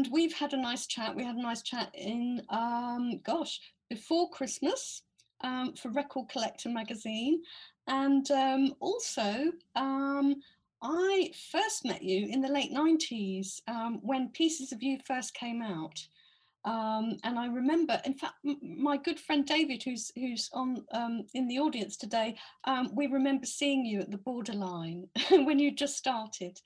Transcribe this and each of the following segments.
and we've had a nice chat. We had a nice chat in, um, gosh, before Christmas um, for Record Collector magazine. And um, also, um, I first met you in the late 90s um, when Pieces of You first came out. Um, and I remember, in fact, m- my good friend David, who's who's on um, in the audience today, um, we remember seeing you at the borderline when you just started,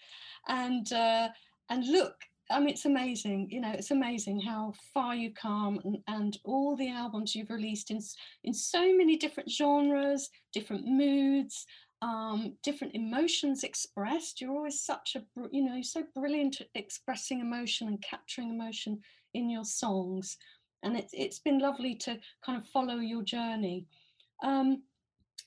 and uh, and look, I mean, it's amazing. You know, it's amazing how far you come, and, and all the albums you've released in in so many different genres, different moods. Um, different emotions expressed. You're always such a, you know, so brilliant at expressing emotion and capturing emotion in your songs and it's it's been lovely to kind of follow your journey um,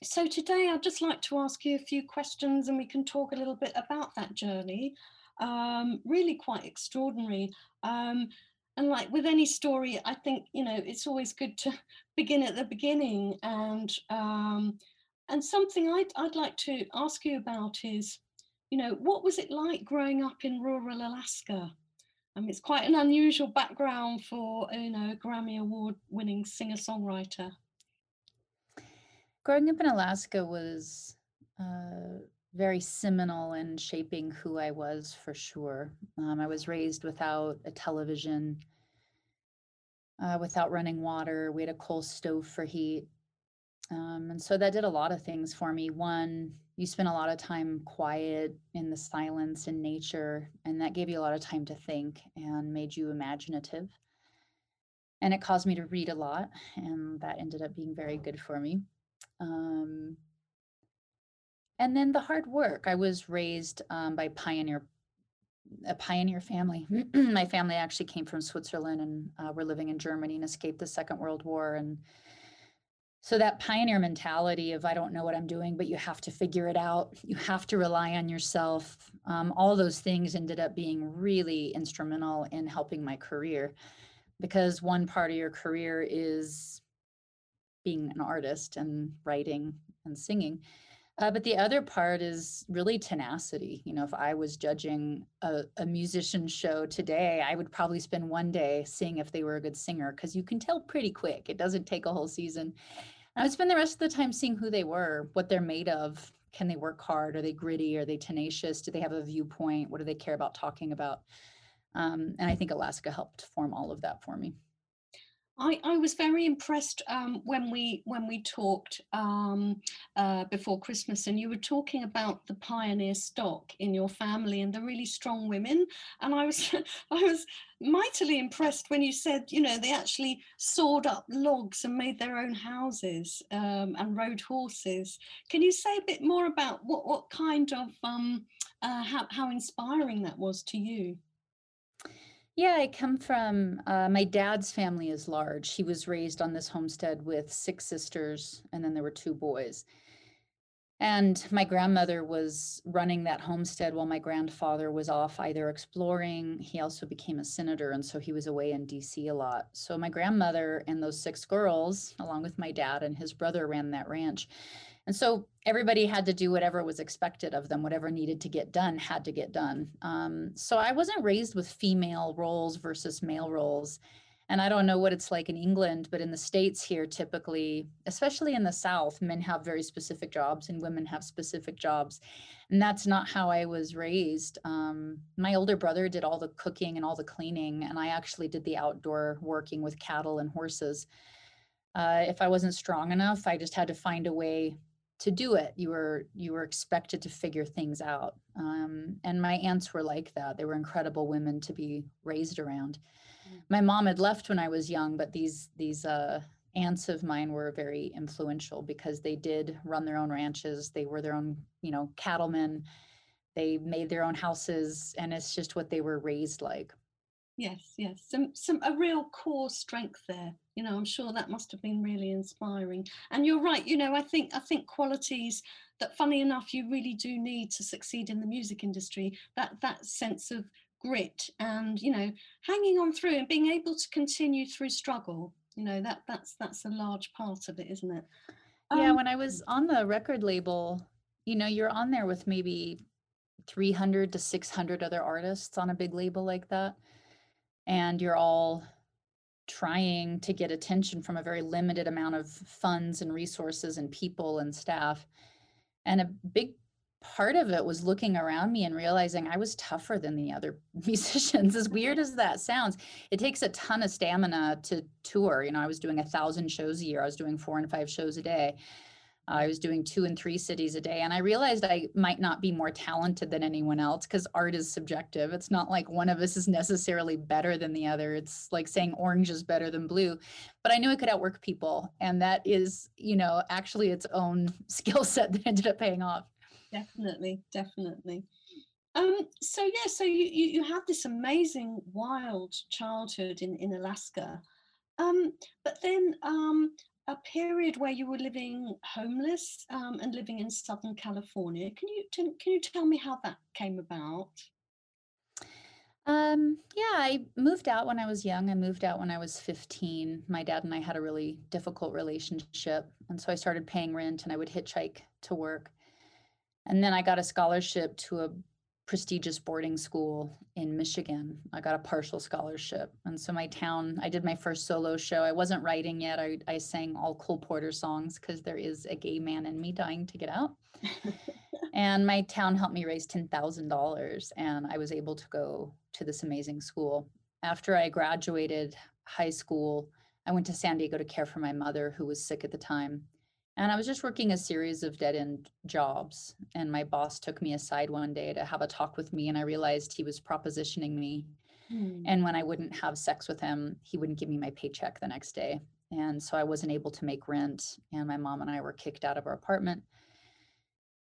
so today i'd just like to ask you a few questions and we can talk a little bit about that journey um, really quite extraordinary um, and like with any story i think you know it's always good to begin at the beginning and um, and something I'd, I'd like to ask you about is you know what was it like growing up in rural alaska um, it's quite an unusual background for you know a Grammy Award winning singer songwriter. Growing up in Alaska was uh, very seminal in shaping who I was for sure. Um, I was raised without a television, uh, without running water. We had a coal stove for heat. Um, and so that did a lot of things for me. One, you spent a lot of time quiet in the silence in nature, and that gave you a lot of time to think and made you imaginative. And it caused me to read a lot, and that ended up being very good for me. Um, and then the hard work. I was raised um, by pioneer, a pioneer family. My family actually came from Switzerland, and uh, we're living in Germany and escaped the Second World War. And so that pioneer mentality of I don't know what I'm doing, but you have to figure it out. You have to rely on yourself. Um, all those things ended up being really instrumental in helping my career, because one part of your career is being an artist and writing and singing. Uh, but the other part is really tenacity. You know, if I was judging a, a musician show today, I would probably spend one day seeing if they were a good singer because you can tell pretty quick. It doesn't take a whole season. I would spend the rest of the time seeing who they were, what they're made of. Can they work hard? Are they gritty? Are they tenacious? Do they have a viewpoint? What do they care about talking about? Um, and I think Alaska helped form all of that for me. I, I was very impressed um, when we when we talked um, uh, before Christmas, and you were talking about the pioneer stock in your family and the really strong women. And I was I was mightily impressed when you said, you know, they actually sawed up logs and made their own houses um, and rode horses. Can you say a bit more about what what kind of um, uh, how how inspiring that was to you? Yeah, I come from uh, my dad's family is large. He was raised on this homestead with six sisters, and then there were two boys. And my grandmother was running that homestead while my grandfather was off either exploring. He also became a senator, and so he was away in DC a lot. So my grandmother and those six girls, along with my dad and his brother, ran that ranch. And so everybody had to do whatever was expected of them, whatever needed to get done had to get done. Um, so I wasn't raised with female roles versus male roles. And I don't know what it's like in England, but in the States here, typically, especially in the South, men have very specific jobs and women have specific jobs. And that's not how I was raised. Um, my older brother did all the cooking and all the cleaning, and I actually did the outdoor working with cattle and horses. Uh, if I wasn't strong enough, I just had to find a way to do it you were you were expected to figure things out um, and my aunts were like that they were incredible women to be raised around Mm. my mom had left when i was young but these these uh, aunts of mine were very influential because they did run their own ranches they were their own you know cattlemen they made their own houses and it's just what they were raised like Yes, yes, some some a real core strength there. You know, I'm sure that must have been really inspiring. And you're right. You know, I think I think qualities that, funny enough, you really do need to succeed in the music industry. That that sense of grit and you know hanging on through and being able to continue through struggle. You know that that's that's a large part of it, isn't it? yeah Um, when i was on the record label you know you're on there with maybe 300 to 600 other artists on a big label like that. And you're all trying to get attention from a very limited amount of funds and resources and people and staff. And a big part of it was looking around me and realizing I was tougher than the other musicians. As weird as that sounds, it takes a ton of stamina to tour. You know, I was doing a thousand shows a year, I was doing four and five shows a day. I was doing two and three cities a day. And I realized I might not be more talented than anyone else because art is subjective. It's not like one of us is necessarily better than the other. It's like saying orange is better than blue. But I knew I could outwork people. And that is, you know, actually its own skill set that ended up paying off. Definitely, definitely. Um, so yeah, so you, you, you have this amazing wild childhood in, in Alaska. Um, but then um, a period where you were living homeless um, and living in Southern California. Can you can you tell me how that came about? Um, yeah, I moved out when I was young. I moved out when I was 15. My dad and I had a really difficult relationship. And so I started paying rent and I would hitchhike to work. And then I got a scholarship to a prestigious boarding school in Michigan. I got a partial scholarship. And so my town, I did my first solo show. I wasn't writing yet. I, I sang all Cole Porter songs because there is a gay man in me dying to get out. and my town helped me raise $10,000 and I was able to go to this amazing school. After I graduated high school, I went to San Diego to care for my mother who was sick at the time. And I was just working a series of dead end jobs. And my boss took me aside one day to have a talk with me. And I realized he was propositioning me. Mm. And when I wouldn't have sex with him, he wouldn't give me my paycheck the next day. And so I wasn't able to make rent. And my mom and I were kicked out of our apartment.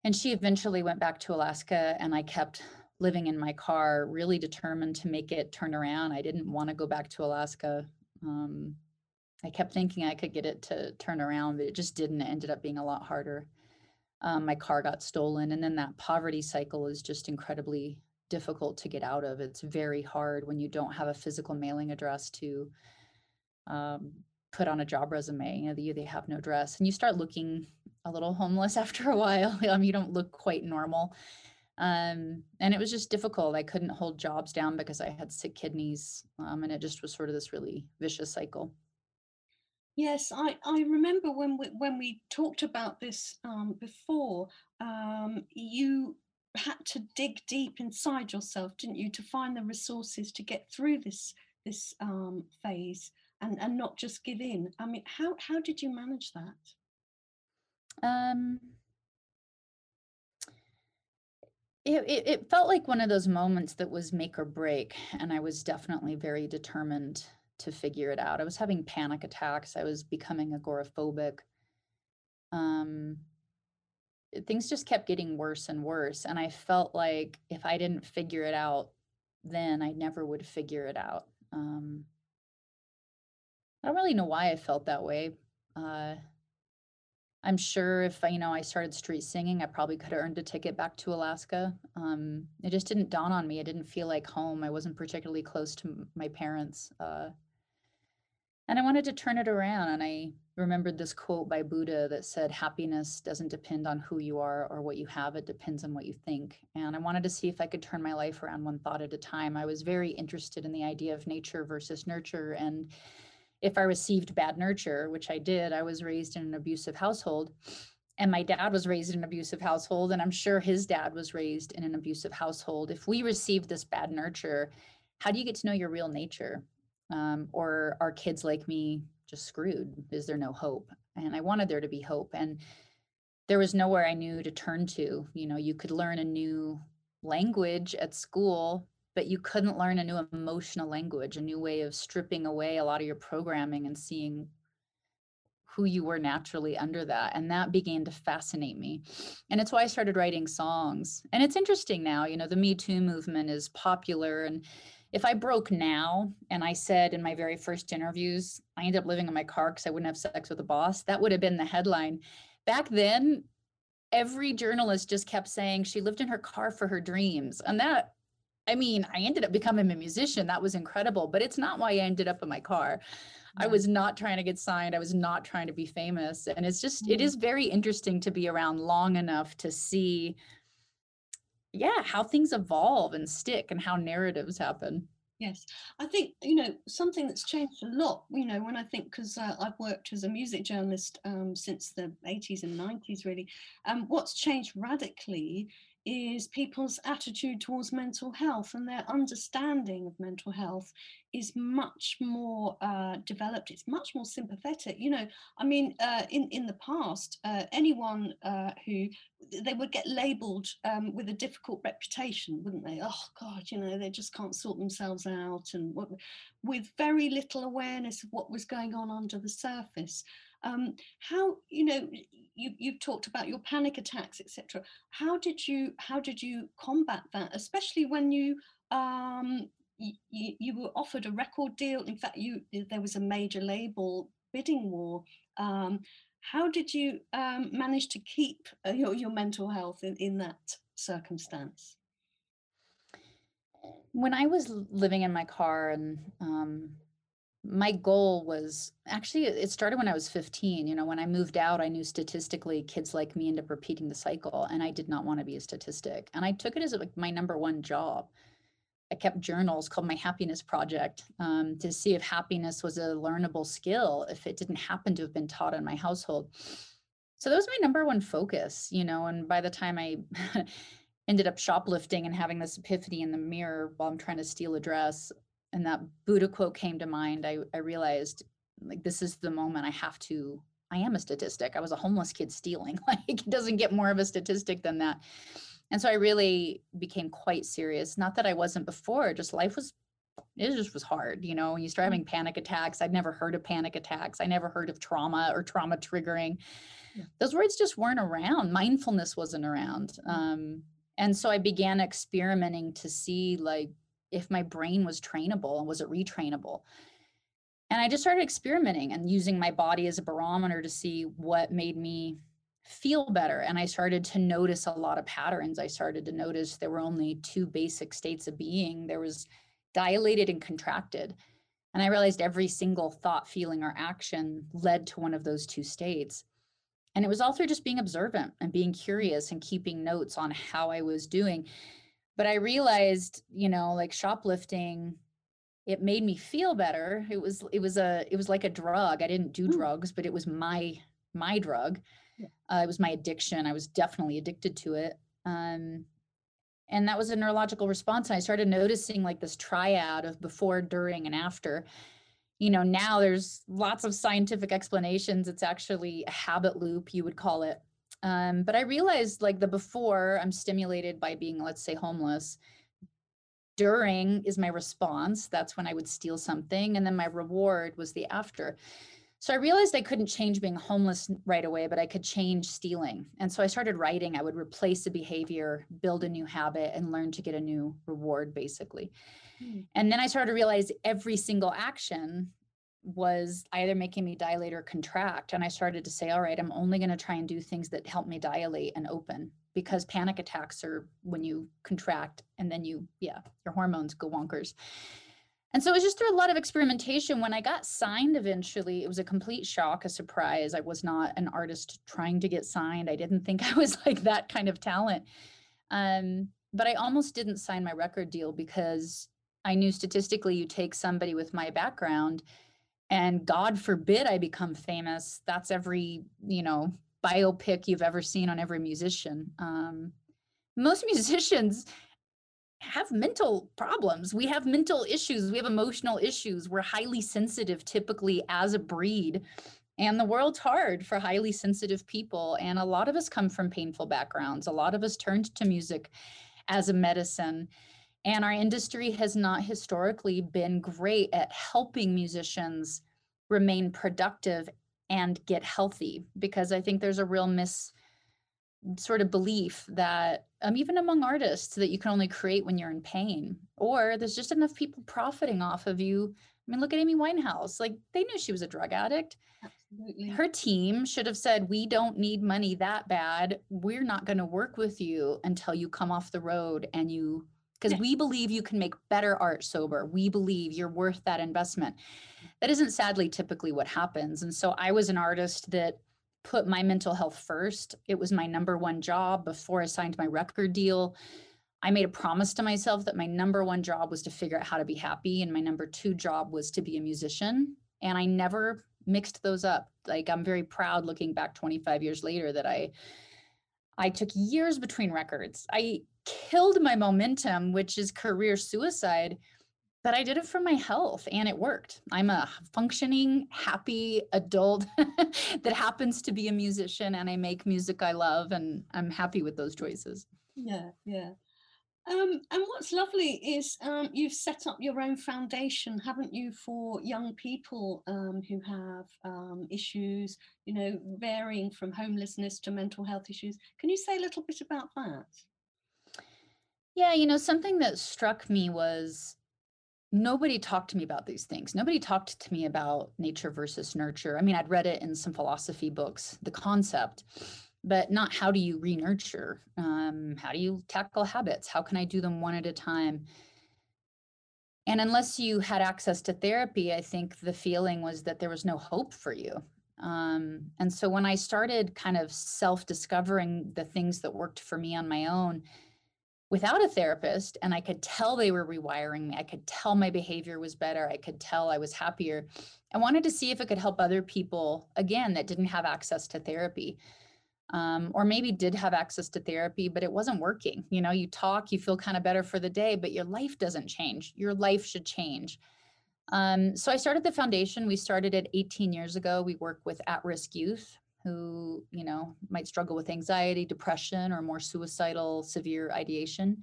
And she eventually went back to Alaska. And I kept living in my car, really determined to make it turn around. I didn't want to go back to Alaska. Um, I kept thinking I could get it to turn around, but it just didn't. It ended up being a lot harder. Um, my car got stolen. And then that poverty cycle is just incredibly difficult to get out of. It's very hard when you don't have a physical mailing address to um, put on a job resume. You know, they, they have no address. And you start looking a little homeless after a while. you don't look quite normal. Um, and it was just difficult. I couldn't hold jobs down because I had sick kidneys. Um, and it just was sort of this really vicious cycle. Yes, I, I remember when we when we talked about this um, before, um, you had to dig deep inside yourself, didn't you, to find the resources to get through this this um, phase and and not just give in. I mean, how how did you manage that? Um, it, it, it felt like one of those moments that was make or break, and I was definitely very determined to figure it out. I was having panic attacks. I was becoming agoraphobic. Um, things just kept getting worse and worse. And I felt like if I didn't figure it out, then I never would figure it out. Um, I don't really know why I felt that way. Uh, I'm sure if I, you know, I started street singing, I probably could have earned a ticket back to Alaska. Um, it just didn't dawn on me. It didn't feel like home. I wasn't particularly close to my parents. Uh, and I wanted to turn it around. And I remembered this quote by Buddha that said, Happiness doesn't depend on who you are or what you have, it depends on what you think. And I wanted to see if I could turn my life around one thought at a time. I was very interested in the idea of nature versus nurture. And if I received bad nurture, which I did, I was raised in an abusive household. And my dad was raised in an abusive household, and I'm sure his dad was raised in an abusive household. If we received this bad nurture, how do you get to know your real nature? Um, or are kids like me just screwed? Is there no hope? And I wanted there to be hope. And there was nowhere I knew to turn to. You know, you could learn a new language at school, but you couldn't learn a new emotional language, a new way of stripping away a lot of your programming and seeing who you were naturally under that. And that began to fascinate me. And it's why I started writing songs. And it's interesting now, you know, the Me Too movement is popular and if I broke now and I said in my very first interviews, I ended up living in my car because I wouldn't have sex with a boss, that would have been the headline. Back then, every journalist just kept saying she lived in her car for her dreams. And that, I mean, I ended up becoming a musician. That was incredible, but it's not why I ended up in my car. I was not trying to get signed. I was not trying to be famous. And it's just, mm-hmm. it is very interesting to be around long enough to see yeah, how things evolve and stick and how narratives happen. Yes, I think, you know, something that's changed a lot, you know, when I think, because uh, I've worked as a music journalist um, since the 80s and 90s, really, um, what's changed radically is people's attitude towards mental health and their understanding of mental health is much more uh, developed. It's much more sympathetic. You know, I mean, uh, in in the past, uh, anyone uh, who they would get labelled um, with a difficult reputation, wouldn't they? Oh God, you know, they just can't sort themselves out, and with very little awareness of what was going on under the surface. Um, how you know you you've talked about your panic attacks, etc. How did you how did you combat that, especially when you um, you, you were offered a record deal. In fact, you there was a major label bidding war. Um, how did you um, manage to keep uh, your, your mental health in, in that circumstance? When I was living in my car and um, my goal was actually it started when I was 15. You know, when I moved out, I knew statistically kids like me end up repeating the cycle, and I did not want to be a statistic. And I took it as like my number one job. I kept journals called my happiness project um, to see if happiness was a learnable skill if it didn't happen to have been taught in my household. So that was my number one focus, you know. And by the time I ended up shoplifting and having this epiphany in the mirror while I'm trying to steal a dress, and that Buddha quote came to mind, I, I realized like this is the moment I have to. I am a statistic. I was a homeless kid stealing. Like it doesn't get more of a statistic than that. And so I really became quite serious. Not that I wasn't before, just life was it just was hard, you know, when you start mm. having panic attacks. I'd never heard of panic attacks. I never heard of trauma or trauma triggering. Yeah. Those words just weren't around. Mindfulness wasn't around. Mm. Um, and so I began experimenting to see like if my brain was trainable and was it retrainable. And I just started experimenting and using my body as a barometer to see what made me feel better. And I started to notice a lot of patterns. I started to notice there were only two basic states of being there was dilated and contracted. And I realized every single thought, feeling, or action led to one of those two states. And it was all through just being observant and being curious and keeping notes on how I was doing but i realized you know like shoplifting it made me feel better. It was it was a it was like a drug. I didn't do mm. drugs but it was my my drug. Uh, it was my addiction. I was definitely addicted to it um and that was a neurological response and i started noticing like this triad of before during and after. You know now there's lots of scientific explanations. It's actually a habit loop you would call it um, but I realized like the before I'm stimulated by being, let's say, homeless. During is my response. That's when I would steal something. And then my reward was the after. So I realized I couldn't change being homeless right away, but I could change stealing. And so I started writing. I would replace the behavior, build a new habit, and learn to get a new reward, basically. Mm. And then I started to realize every single action was either making me dilate or contract. And I started to say, all right, I'm only going to try and do things that help me dilate and open because panic attacks are when you contract and then you, yeah, your hormones go wonkers. And so it was just through a lot of experimentation. When I got signed eventually, it was a complete shock, a surprise. I was not an artist trying to get signed. I didn't think I was like that kind of talent. Um, but I almost didn't sign my record deal because I knew statistically you take somebody with my background and god forbid i become famous that's every you know biopic you've ever seen on every musician. Um, most musicians have mental problems. We have mental issues. We have emotional issues. We're highly sensitive typically as a breed and the world's hard for highly sensitive people and a lot of us come from painful backgrounds. A lot of us turned to music as a medicine and our industry has not historically been great at helping musicians remain productive and get healthy because I think there's a real mis sort of belief that um, even among artists that you can only create when you're in pain or there's just enough people profiting off of you. I mean look at amy winehouse like they knew she was a drug addict. Absolutely. her team should have said we don't need money that bad. We're not going to work with you until you come off the road and you because we believe you can make better art sober. We believe you're worth that investment. That isn't sadly typically what happens. And so I was an artist that put my mental health first. It was my number one job before I signed my record deal. I made a promise to myself that my number one job was to figure out how to be happy, and my number two job was to be a musician. And I never mixed those up. Like I'm very proud looking back 25 years later that I I took years between records. I killed my momentum, which is career suicide, but I did it for my health and it worked. I'm a functioning, happy adult that happens to be a musician and I make music I love and I'm happy with those choices. Yeah, yeah. Um, and what's lovely is um, you've set up your own foundation, haven't you, for young people um, who have um, issues, you know, varying from homelessness to mental health issues. Can you say a little bit about that? Yeah, you know, something that struck me was nobody talked to me about these things. Nobody talked to me about nature versus nurture. I mean, I'd read it in some philosophy books, the concept, but not how do you re-nurture? Um, how do you tackle habits? How can I do them one at a time? And unless you had access to therapy, I think the feeling was that there was no hope for you. Um, and so when I started kind of self discovering the things that worked for me on my own, without a therapist and I could tell they were rewiring me. I could tell my behavior was better. I could tell I was happier. I wanted to see if it could help other people, again, that didn't have access to therapy. Um, or maybe did have access to therapy, but it wasn't working. You know, you talk, you feel kind of better for the day, but your life doesn't change. Your life should change. Um, so I started the foundation. We started it 18 years ago. We work with at risk youth who, you know, might struggle with anxiety, depression, or more suicidal, severe ideation.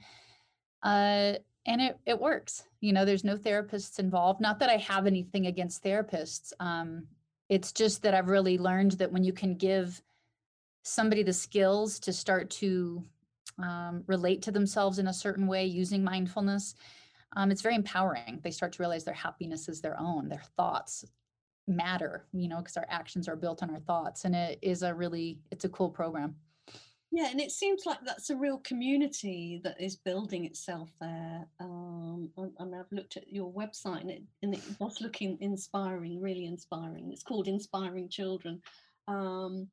Uh, and it, it works. You know, there's no therapists involved. Not that I have anything against therapists. Um, it's just that I've really learned that when you can give somebody the skills to start to um, relate to themselves in a certain way using mindfulness, um, it's very empowering. They start to realize their happiness is their own, their thoughts, matter, you know, because our actions are built on our thoughts. And it is a really, it's a cool program. Yeah, and it seems like that's a real community that is building itself there. Um, and I've looked at your website, and it, and it does look in, inspiring, really inspiring. It's called Inspiring Children. Um,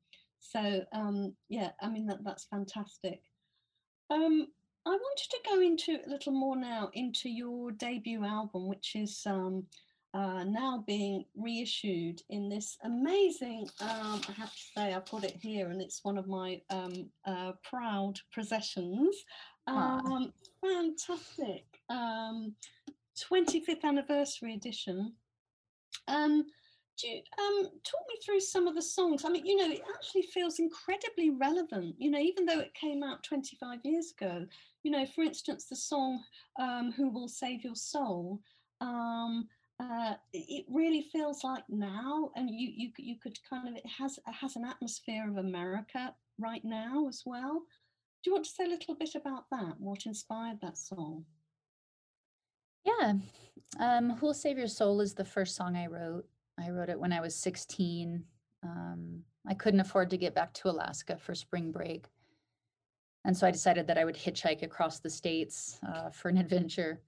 so um, yeah, I mean that that's fantastic. Um, I wanted to go into a little more now into your debut album, which is um, uh, now being reissued in this amazing, um, I have to say, I've got it here and it's one of my um, uh, proud possessions. Um, fantastic. 25th um, anniversary edition. Um, do you, um, talk me through some of the songs? I mean, you know, it actually feels incredibly relevant, you know, even though it came out 25 years ago. You know, for instance, the song um, Who Will Save Your Soul, um, uh, it really feels like now, and you you you could kind of it has it has an atmosphere of America right now as well. Do you want to say a little bit about that? What inspired that song? Yeah, um, "Who Will Save Your Soul" is the first song I wrote. I wrote it when I was 16. Um, I couldn't afford to get back to Alaska for spring break, and so I decided that I would hitchhike across the states uh, for an adventure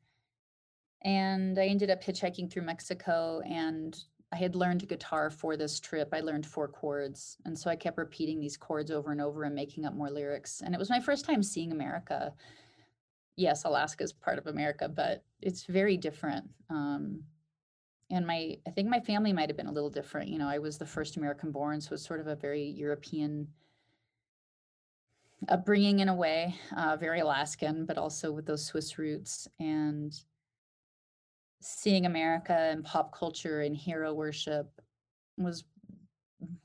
and I ended up hitchhiking through Mexico and I had learned guitar for this trip. I learned four chords. And so I kept repeating these chords over and over and making up more lyrics. And it was my first time seeing America. Yes, Alaska is part of America, but it's very different. Um, and my, I think my family might have been a little different. You know, I was the first American born, so it's sort of a very European upbringing in a way, uh, very Alaskan, but also with those Swiss roots. And seeing America and pop culture and hero worship was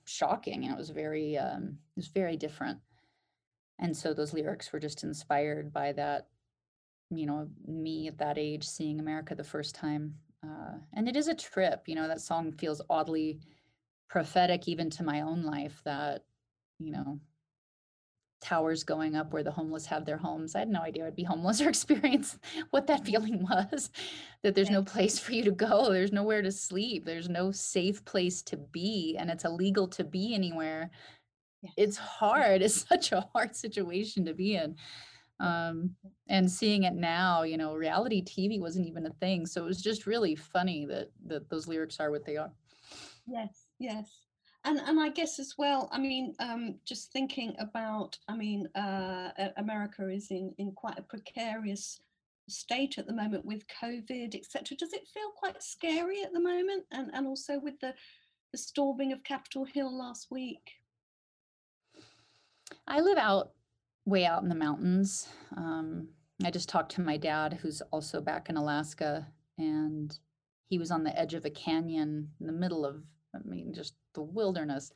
shocking and it was very um it was very different and so those lyrics were just inspired by that you know me at that age seeing america the first time uh, and it is a trip you know that song feels oddly prophetic even to my own life that you know towers going up where the homeless have their homes. I had no idea I'd be homeless or experience what that feeling was that there's no place for you to go, there's nowhere to sleep, there's no safe place to be, and it's illegal to be anywhere. It's hard. It's such a hard situation to be in. Um, and seeing it now, you know, reality TV wasn't even a thing. So it was just really funny that that those lyrics are what they are. Yes, yes. and and I guess as well. I mean, um, just thinking about. I mean, uh, America is in in quite a precarious state at the moment with COVID, etc. Does it feel quite scary at the moment? And and also with the the storming of Capitol Hill last week. I live out way out in the mountains. Um, I just talked to my dad, who's also back in Alaska, and he was on the edge of a canyon in the middle of, I mean, just the wilderness.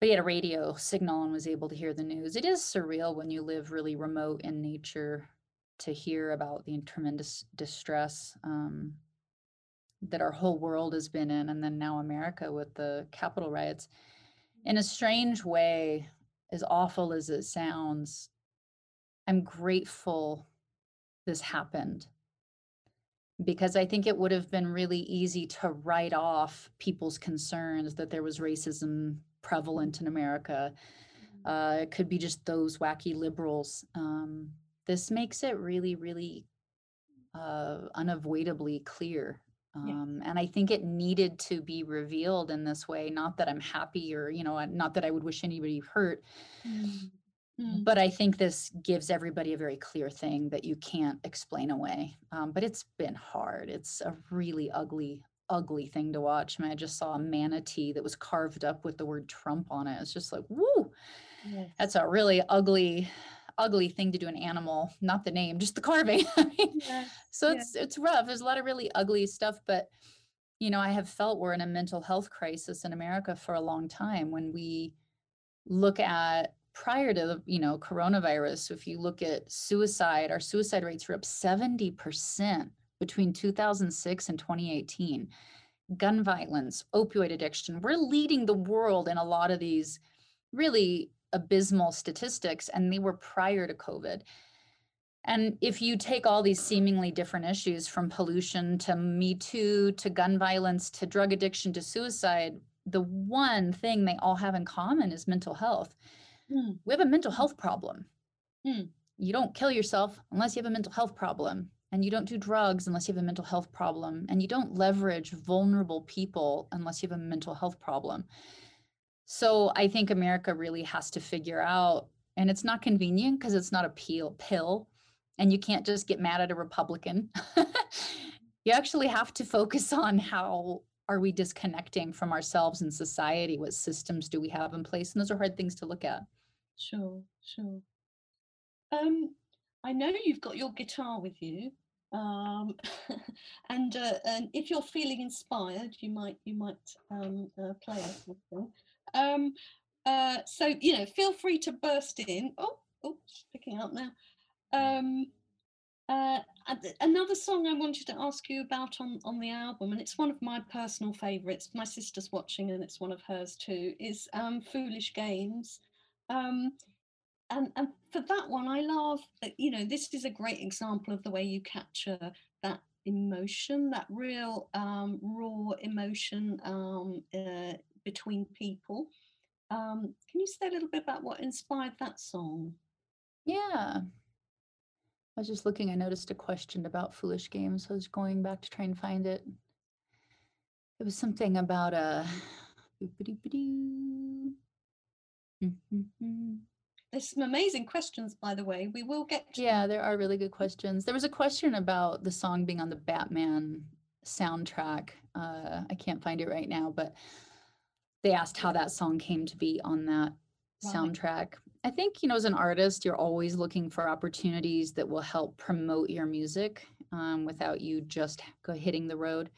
But he had a radio signal and was able to hear the news. It is surreal when you live really remote in nature to hear about the tremendous distress um, that our whole world has been in, and then now America with the Capitol riots. In a strange way, as awful as it sounds, I'm grateful this happened because I think it would have been really easy to write off people's concerns that there was racism prevalent in America. Mm-hmm. Uh, it could be just those wacky liberals. Um, this makes it really, really uh, unavoidably clear. Um, yeah. And I think it needed to be revealed in this way. Not that I'm happy or, you know, not that I would wish anybody hurt, mm. Mm. But I think this gives everybody a very clear thing that you can't explain away. Um, but it's been hard. It's a really ugly, ugly thing to watch. I mean, I just saw a manatee that was carved up with the word Trump on it. It's just like, woo, yes. that's a really ugly, ugly thing to do an animal, not the name, just the carving. yes. So yes. it's it's rough. There's a lot of really ugly stuff, but you know, I have felt we're in a mental health crisis in America for a long time when we look at prior to the you know coronavirus if you look at suicide our suicide rates were up 70% between 2006 and 2018 gun violence opioid addiction we're leading the world in a lot of these really abysmal statistics and they were prior to covid and if you take all these seemingly different issues from pollution to me too to gun violence to drug addiction to suicide the one thing they all have in common is mental health Mm. We have a mental health problem. Mm. You don't kill yourself unless you have a mental health problem. And you don't do drugs unless you have a mental health problem. And you don't leverage vulnerable people unless you have a mental health problem. So I think America really has to figure out, and it's not convenient because it's not a peel, pill, and you can't just get mad at a Republican. you actually have to focus on how are we disconnecting from ourselves and society? What systems do we have in place? And those are hard things to look at. Sure, sure. Um, I know you've got your guitar with you, um, and uh, and if you're feeling inspired, you might you might um, uh, play something. Um, uh, so you know, feel free to burst in. Oh, oh, picking up now. Um, uh, another song I wanted to ask you about on, on the album, and it's one of my personal favourites. My sister's watching, and it's one of hers too. Is um, "Foolish Games." Um, and, and for that one, I love that, you know, this is a great example of the way you capture that emotion, that real um, raw emotion um, uh, between people. Um, can you say a little bit about what inspired that song? Yeah. I was just looking, I noticed a question about Foolish Games. So I was going back to try and find it. It was something about a. Mm-hmm. There's some amazing questions, by the way. We will get to Yeah, there are really good questions. There was a question about the song being on the Batman soundtrack. Uh, I can't find it right now, but they asked how that song came to be on that soundtrack. I think, you know, as an artist, you're always looking for opportunities that will help promote your music um, without you just go hitting the road.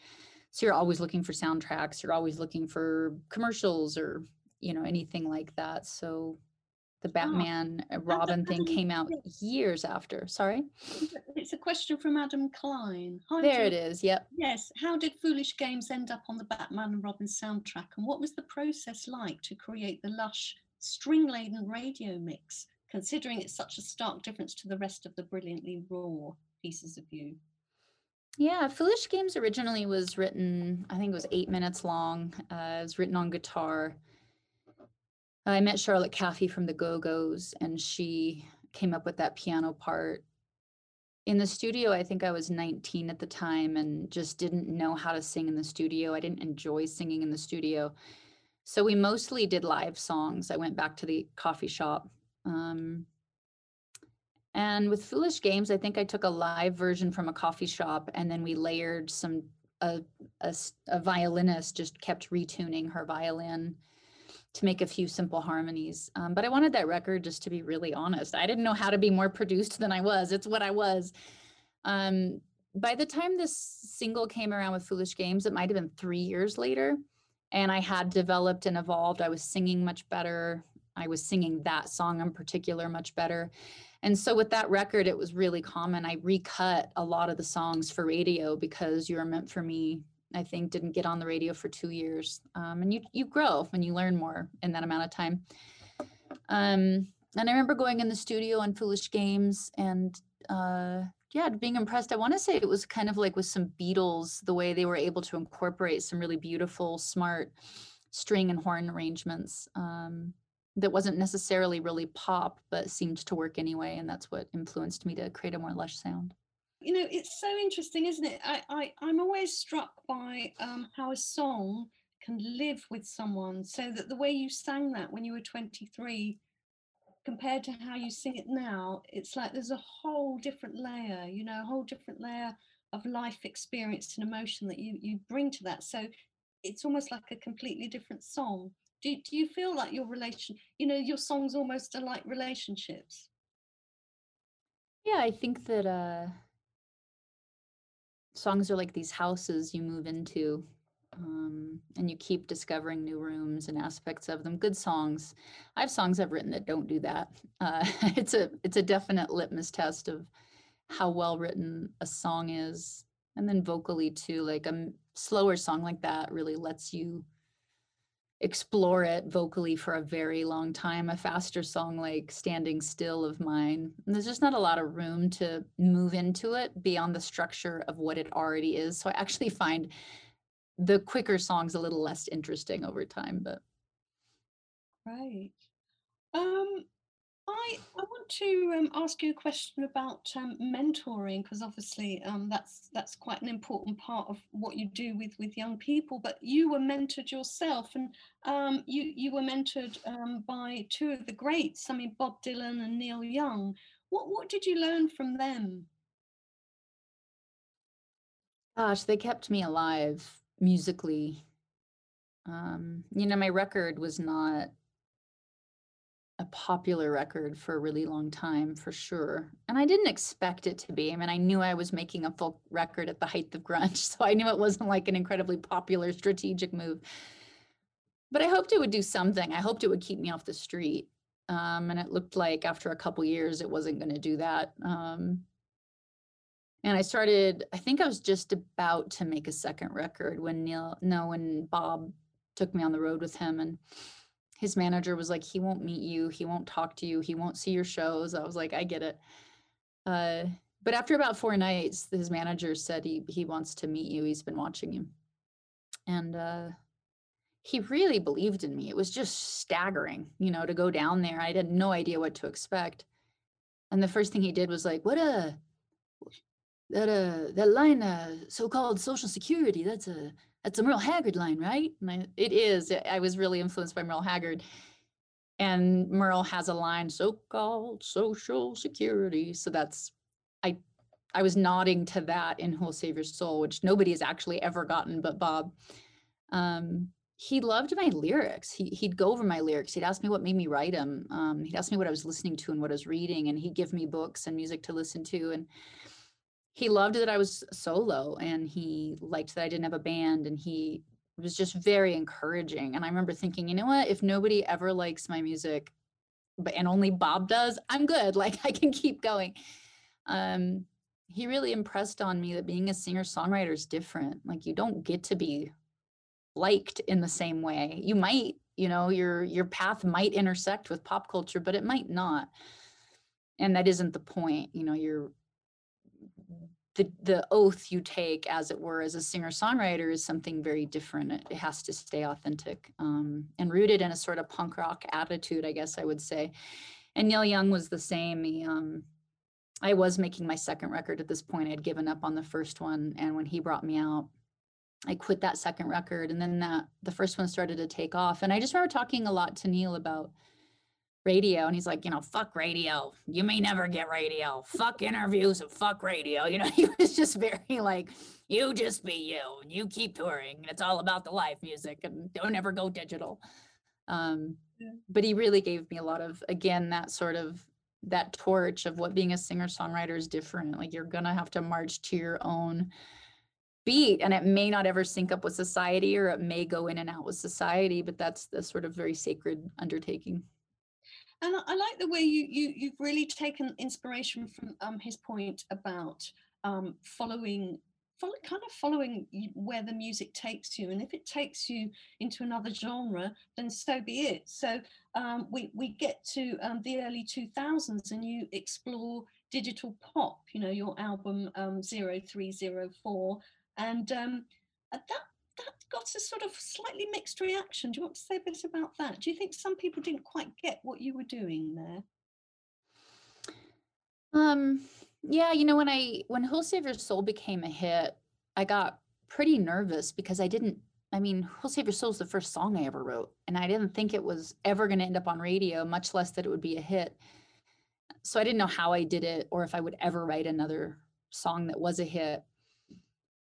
So you're always looking for soundtracks, you're always looking for commercials or you know anything like that so the oh, batman oh, robin thing came out years after sorry it's a question from adam klein Hi, there it is yep yes how did foolish games end up on the batman and robin soundtrack and what was the process like to create the lush string laden radio mix considering it's such a stark difference to the rest of the brilliantly raw pieces of you yeah, Foolish Games originally was written, I think it was eight minutes long. Uh, it was written on guitar. I met Charlotte Caffey from the Go Go's, and she came up with that piano part. In the studio, I think I was 19 at the time and just didn't know how to sing in the studio. I didn't enjoy singing in the studio. So we mostly did live songs. I went back to the coffee shop. Um, and with Foolish Games, I think I took a live version from a coffee shop and then we layered some, a, a, a violinist just kept retuning her violin to make a few simple harmonies. Um, but I wanted that record just to be really honest. I didn't know how to be more produced than I was. It's what I was. Um, by the time this single came around with Foolish Games, it might have been three years later and I had developed and evolved. I was singing much better. I was singing that song in particular much better. And so with that record, it was really common. I recut a lot of the songs for radio because You're Meant for Me, I think, didn't get on the radio for two years. Um, and you you grow when you learn more in that amount of time. Um, and I remember going in the studio on Foolish Games and uh, yeah, being impressed. I want to say it was kind of like with some Beatles, the way they were able to incorporate some really beautiful, smart string and horn arrangements um, that wasn't necessarily really pop, but seemed to work anyway. And that's what influenced me to create a more lush sound. You know, it's so interesting, isn't it? I, I I'm always struck by um, how a song can live with someone. So that the way you sang that when you were 23 compared to how you sing it now, it's like there's a whole different layer, you know, a whole different layer of life experience and emotion that you you bring to that. So it's almost like a completely different song. Do, do you feel like your relation, you know, your songs almost are like relationships? Yeah, I think that uh songs are like these houses you move into um, and you keep discovering new rooms and aspects of them. Good songs. I have songs I've written that don't do that. Uh, it's a it's a definite litmus test of how well written a song is, and then vocally too. Like a slower song like that really lets you explore it vocally for a very long time. A faster song like Standing Still of mine, there's just not a lot of room to move into it beyond the structure of what it already is. So I actually find the quicker songs a little less interesting over time, but right. Um, I I want to um, ask you a question about um, mentoring because obviously um, that's that's quite an important part of what you do with with young people. But you were mentored yourself, and um, you you were mentored um, by two of the greats. I mean, Bob Dylan and Neil Young. What what did you learn from them? Gosh, they kept me alive musically. Um, you know, my record was not a popular record for a really long time for sure. And I didn't expect it to be. I mean, I knew I was making a folk record at the height of grunge, so I knew it wasn't like an incredibly popular strategic move. But I hoped it would do something. I hoped it would keep me off the street. Um, and it looked like after a couple years, it wasn't going to do that. Um, and I started, I think I was just about to make a second record when Neil, no, when Bob took me on the road with him and his manager was like, he won't meet you. He won't talk to you. He won't see your shows. I was like, I get it. Uh, but after about four nights, his manager said he, he wants to meet you. He's been watching you. And uh, he really believed in me. It was just staggering, you know, to go down there. I had no idea what to expect. And the first thing he did was like, what a, that uh that line uh so-called social security that's a that's a merle haggard line right and I, it is i was really influenced by merle haggard and merle has a line so-called social security so that's i i was nodding to that in Who'll Save Your Soul which nobody has actually ever gotten but bob um he loved my lyrics. He, he'd go over my lyrics. He'd ask me what made me write them. Um, he'd ask me what I was listening to and what I was reading, and he'd give me books and music to listen to. And he loved that I was solo and he liked that I didn't have a band and he was just very encouraging. And I remember thinking, you know what, if nobody ever likes my music, but and only Bob does, I'm good. Like I can keep going. Um, he really impressed on me that being a singer-songwriter is different. Like you don't get to be liked in the same way. You might, you know, your your path might intersect with pop culture, but it might not. And that isn't the point. You know, you're the the oath you take, as it were, as a singer songwriter is something very different. It, has to stay authentic um, and rooted in a sort of punk rock attitude, I guess I would say. And Neil Young was the same. He, um, I was making my second record at this point. I had given up on the first one, and when he brought me out, I quit that second record and then that the first one started to take off. And I just remember talking a lot to Neil about radio and he's like, you know, fuck radio. You may never get radio. Fuck interviews and fuck radio. You know, he was just very like, you just be you and you keep touring. and It's all about the live music and don't ever go digital. Um, yeah. but he really gave me a lot of again that sort of that torch of what being a singer songwriter is different. Like you're gonna have to march to your own beat and it may not ever sync up with society or it may go in and out with society but that's the sort of very sacred undertaking and i like the way you, you you've really taken inspiration from um, his point about um, following follow, kind of following where the music takes you. And if it takes you into another genre then so be it. So um, we, we get to um, the early 2000s and you explore digital pop you know your album um, 0304 and um, that that got a sort of slightly mixed reaction. Do you want to say a bit about that? Do you think some people didn't quite get what you were doing there? Um, yeah, you know, when I when Who'll Save Your Soul became a hit, I got pretty nervous because I didn't. I mean, Who'll Save Your Soul is the first song I ever wrote, and I didn't think it was ever going to end up on radio, much less that it would be a hit. So I didn't know how I did it or if I would ever write another song that was a hit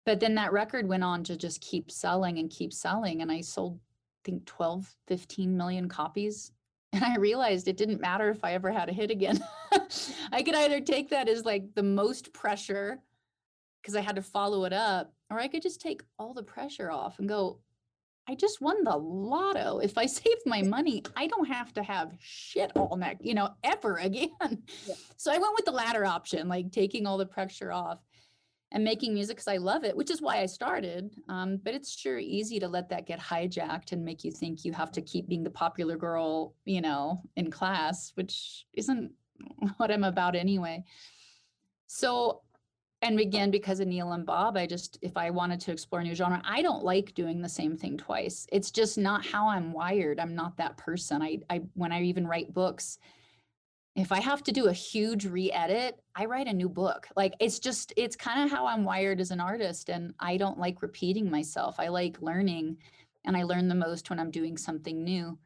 but then that record went on to just keep selling and keep selling and i sold i think 12 15 million copies. And i realized it didn't matter if i ever had a hit again. I could either take that as like the most pressure because i had to follow it up or i could just take all the pressure off and go i just won the lotto. If i save my money i don't have to have shit all neck you know ever again. Yeah. so i went with the latter option like taking all the pressure off and making music because I love it, which is why I started. Um, but it's sure easy to let that get hijacked and make you think you have to keep being the popular girl, you know, in class, which isn't what I'm about anyway. So, and again, because of Neil and Bob, I just, if I wanted to explore a new genre, I don't like doing the same thing twice. It's just not how I'm wired. I'm not that person. I, I, when I even write books, if I have to do a huge re-edit, I write a new book. Like it's just it's kind of how I'm wired as an artist and I don't like repeating myself. I like learning and I learn the most when I'm doing something new.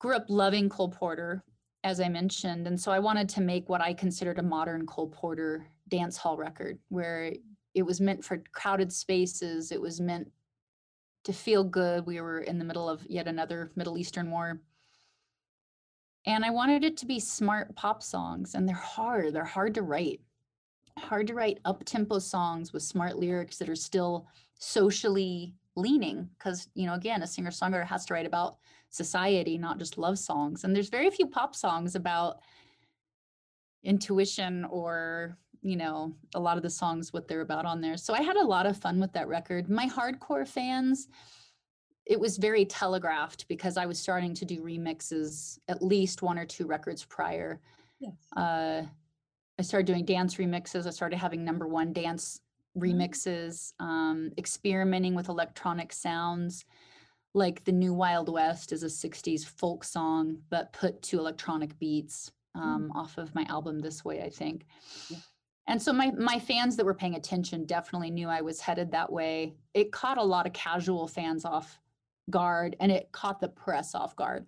Grew up loving Cole Porter as I mentioned and so I wanted to make what I considered a modern Cole Porter dance hall record where it was meant for crowded spaces, it was meant to feel good. We were in the middle of yet another Middle Eastern war and I wanted it to be smart pop songs, and they're hard. They're hard to write. Hard to write up tempo songs with smart lyrics that are still socially leaning. Because, you know, again, a singer songwriter has to write about society, not just love songs. And there's very few pop songs about intuition or you know a lot of the songs what they're about on there so i had a lot of fun with that record my hardcore fans it was very telegraphed because I was starting to do remixes at least one or two records prior. Yes. Uh, I started doing dance remixes. I started having number one dance mm-hmm. remixes, um, experimenting with electronic sounds. Like the new Wild West is a 60s folk song, but put to electronic beats um, mm. off of my album This Way, I think. Yeah. And so my my fans that were paying attention definitely knew I was headed that way. It caught a lot of casual fans off guard and it caught the press off guard.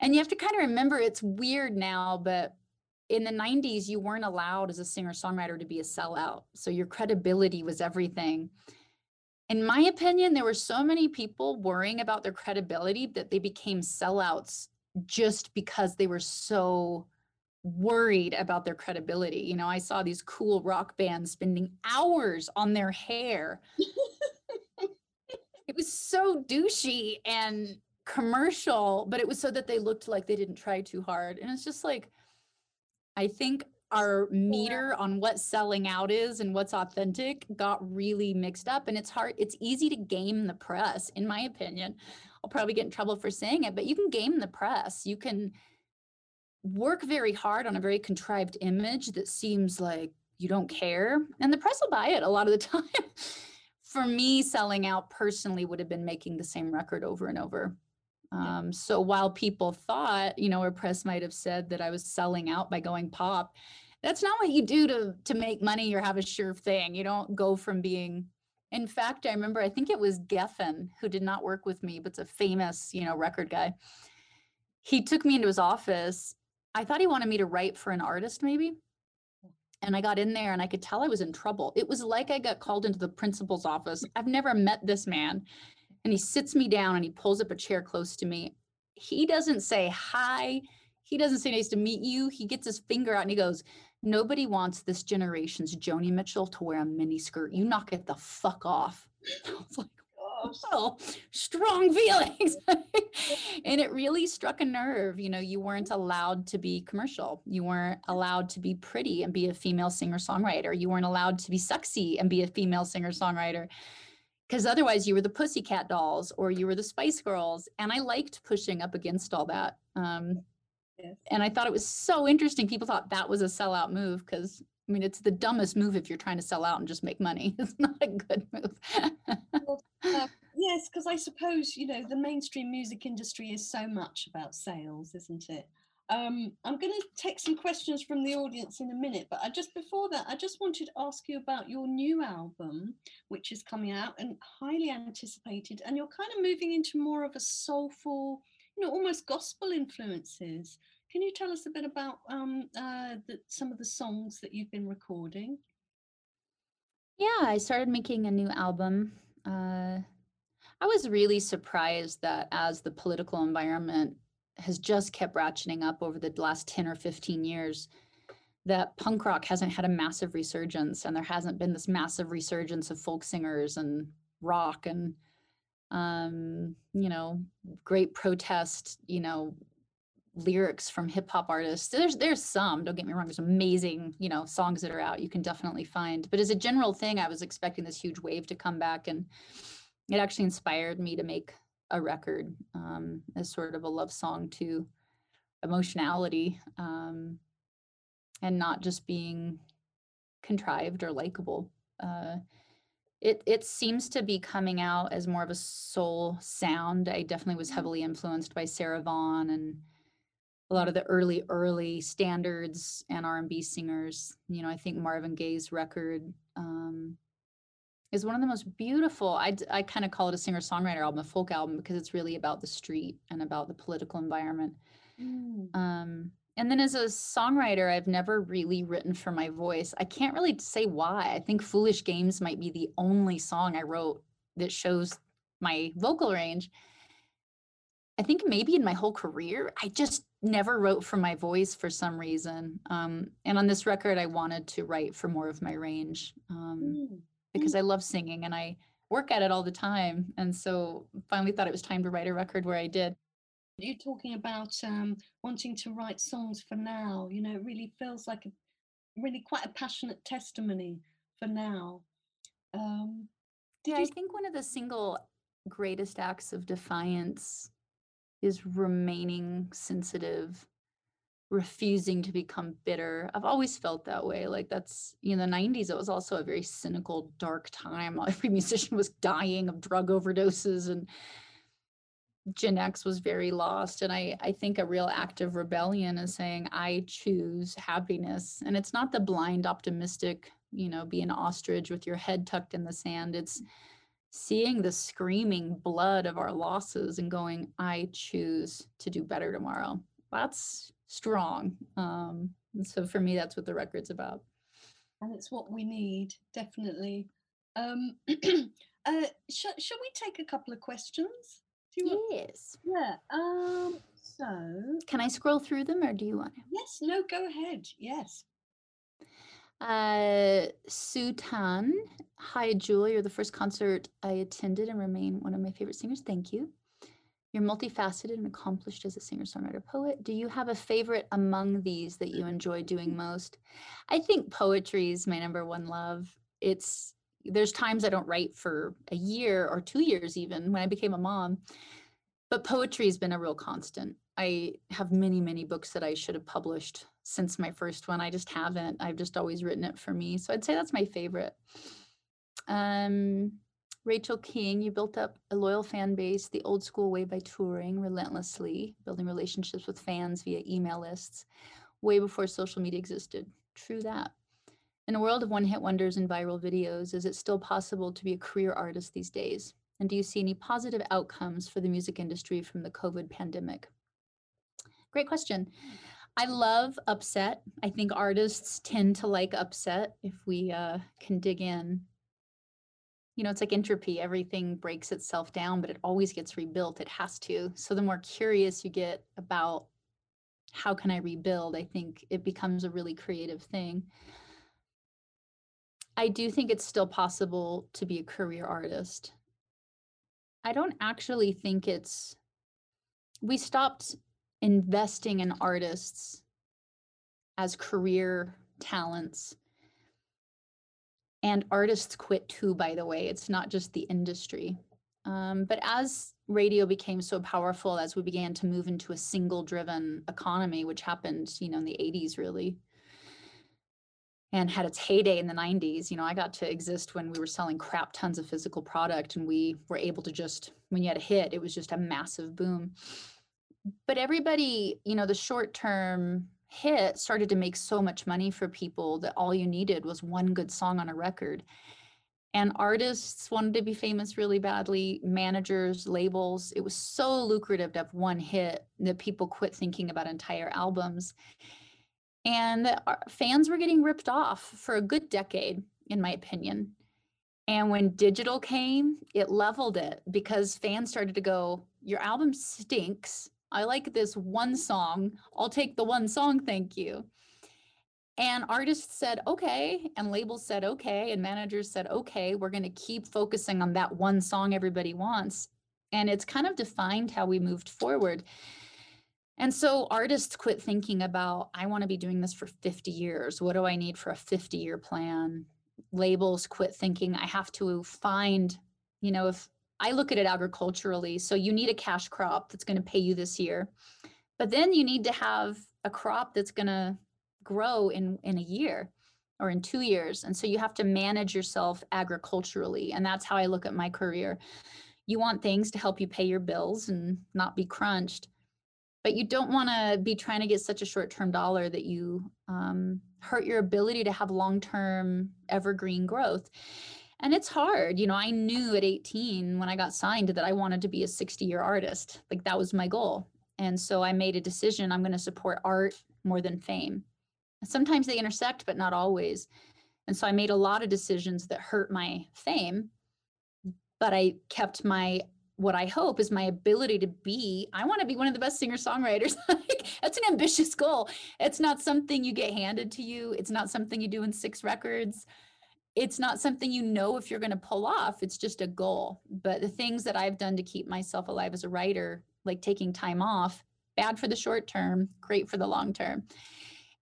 And you have to kind of remember it's weird now, but in the 90s, you weren't allowed as a singer songwriter to be a sellout. So your credibility was everything. In my opinion, there were so many people worrying about their credibility that they became sellouts just because they were so worried about their credibility. You know, I saw these cool rock bands spending hours on their hair it was so douchey and commercial, but it was so that they looked like they didn't try too hard. And it's just like, I think our meter on what selling out is and what's authentic got really mixed up. And it's hard, it's easy to game the press, in my opinion. I'll probably get in trouble for saying it, but you can game the press. You can work very hard on a very contrived image that seems like you don't care, and the press will buy it a lot of the time for me, selling out personally would have been making the same record over and over. Um. So while people thought, you know, or press might have said that I was selling out by going pop, that's not what you do to to make money or have a sure thing. You don't go from being In fact, I remember, I think it was Geffen who did not work with me, but it's a famous, you know, record guy. He took me into his office. I thought he wanted me to write for an artist, maybe. And I got in there and I could tell I was in trouble. It was like I got called into the principal's office. I've never met this man. And he sits me down and he pulls up a chair close to me. He doesn't say hi. He doesn't say nice to meet you. He gets his finger out and he goes, Nobody wants this generation's Joni Mitchell to wear a mini skirt. You knock it the fuck off. I was like, oh, strong feelings. and it really struck a nerve. You know, you weren't allowed to be commercial. You weren't allowed to be pretty and be a female singer songwriter. You weren't allowed to be sexy and be a female singer songwriter. Because otherwise, you were the Pussycat Dolls or you were the Spice Girls. And I liked pushing up against all that. Um, Yes. And I thought it was so interesting. People thought that was a sellout move because I mean, it's the dumbest move if you're trying to sell out and just make money. It's not a good move. well, uh, yes, because I suppose, you know, the mainstream music industry is so much about sales, isn't it? Um, I'm going to take some questions from the audience in a minute, but I just before that, I just wanted to ask you about your new album, which is coming out and highly anticipated, and you're kind of moving into more of a soulful, you know, almost gospel influences. Can you tell us a bit about um, uh, the, some of the songs that you've been recording? Yeah, I started making a new album. Uh, I was really surprised that as the political environment has just kept ratcheting up over the last 10 or 15 years, that punk rock hasn't had a massive resurgence and there hasn't been this massive resurgence of folk singers and rock and um, you know, great protest, you know, lyrics from hip hop artists. There's there's some, don't get me wrong, there's amazing, you know, songs that are out you can definitely find. But as a general thing, I was expecting this huge wave to come back and it actually inspired me to make a record um, as sort of a love song to emotionality um, and not just being contrived or likable. Uh, it it seems to be coming out as more of a soul sound. I definitely was heavily influenced by Sarah Vaughan and a lot of the early early standards and R&B singers. You know, I think Marvin Gaye's record um, is one of the most beautiful. I I kind of call it a singer songwriter album, a folk album, because it's really about the street and about the political environment. Mm. Um, and then as a songwriter, I've never really written for my voice. I can't really say why. I think Foolish Games might be the only song I wrote that shows my vocal range. I think maybe in my whole career, I just never wrote for my voice for some reason. Um, and on this record, I wanted to write for more of my range um, mm. because I love singing and I work at it all the time. And so finally thought it was time to write a record where I did. You're talking about um, wanting to write songs for now. You know, it really feels like a really quite a passionate testimony for now. Um, yeah, I think one of the single greatest acts of defiance is remaining sensitive, refusing to become bitter. I've always felt that way. Like that's in the 90s, it was also a very cynical, dark time. Every musician was dying of drug overdoses and Gen X was very lost. And I, I think a real act of rebellion is saying, I choose happiness. And it's not the blind, optimistic, you know, be an ostrich with your head tucked in the sand. It's seeing the screaming blood of our losses and going, I choose to do better tomorrow. That's strong. Um, so for me, that's what the record's about. And it's what we need, definitely. Um, uh, sh- shall we take a couple of questions? Yes. Yeah. Um. So. Can I scroll through them, or do you want to? Yes. No. Go ahead. Yes. Uh, Sue Tan. Hi, Jewel. You're the first concert I attended and remain one of my favorite singers. Thank you. You're multifaceted and accomplished as a singer, songwriter, poet. Do you have a favorite among these that you enjoy doing most? I think poetry is my number one love. It's there's times I don't write for a year or two years, even when I became a mom. But poetry has been a real constant. I have many, many books that I should have published since my first one. I just haven't. I've just always written it for me. So I'd say that's my favorite. Um, Rachel King, you built up a loyal fan base the old school way by touring relentlessly, building relationships with fans via email lists way before social media existed. True that. In a world of one hit wonders and viral videos, is it still possible to be a career artist these days? And do you see any positive outcomes for the music industry from the COVID pandemic? Great question. I love upset. I think artists tend to like upset if we uh, can dig in. You know, it's like entropy. Everything breaks itself down, but it always gets rebuilt. It has to. So the more curious you get about how can I rebuild, I think it becomes a really creative thing. I do think it's still possible to be a career artist. I don't actually think it's, we stopped investing in artists as career talents. And artists quit too, by the way. It's not just the industry. Um, but as radio became so powerful, as we began to move into a single driven economy, which happened, you know, in the 80s really, and had its heyday in the 90s, you know, I got to exist when we were selling crap tons of physical product and we were able to just, when you had a hit, it was just a massive boom but everybody, you know, the short term hit started to make so much money for people that all you needed was one good song on a record. And artists wanted to be famous really badly, managers, labels. It was so lucrative to have one hit that people quit thinking about entire albums. And uh, fans were getting ripped off for a good decade, in my opinion. And when digital came, it leveled it because fans started to go, Your album stinks I like this one song. I'll take the one song, thank you. And artists said, okay. And labels said, okay. And managers said, okay, we're going to keep focusing on that one song everybody wants. And it's kind of defined how we moved forward. And so artists quit thinking about, I want to be doing this for 50 years. What do I need for a 50 year plan? Labels quit thinking, I have to find, you know, if I look at it agriculturally. So you need a cash crop that's going to pay you this year. But then you need to have a crop that's going to grow in, in a year or in two years. And so you have to manage yourself agriculturally. And that's how I look at my career. You want things to help you pay your bills and not be crunched. But you don't want to be trying to get such a short term dollar that you um, hurt your ability to have long term evergreen growth. And it's hard you know i knew at 18 when i got signed that i wanted to be a 60 year artist like that was my goal. And so i made a decision i'm going to support art more than fame. Sometimes they intersect but not always. And so i made a lot of decisions that hurt my fame but i kept my what i hope is my ability to be i want to be one of the best singer songwriters that's an ambitious goal it's not something you get handed to you it's not something you do in six records it's not something you know if you're going to pull off. It's just a goal. But the things that I've done to keep myself alive as a writer, like taking time off, bad for the short term, great for the long term.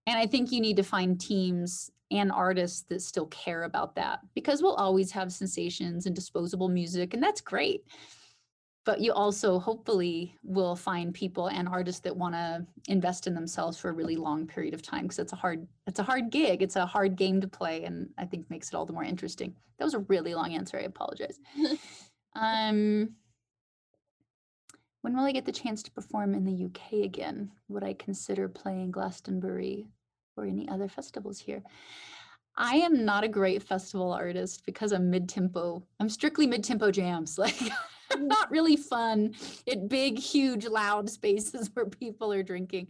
And I think you need to find teams and artists that still care about that because we'll always have sensations and disposable music, and that's great but you also hopefully will find people and artists that want to invest in themselves for a really long period of time because it's a hard it's a hard gig it's a hard game to play and i think makes it all the more interesting that was a really long answer i apologize um when will i get the chance to perform in the uk again would i consider playing glastonbury or any other festivals here I am not a great festival artist because I'm mid-tempo. I'm strictly mid-tempo jams. Like not really fun at big, huge, loud spaces where people are drinking.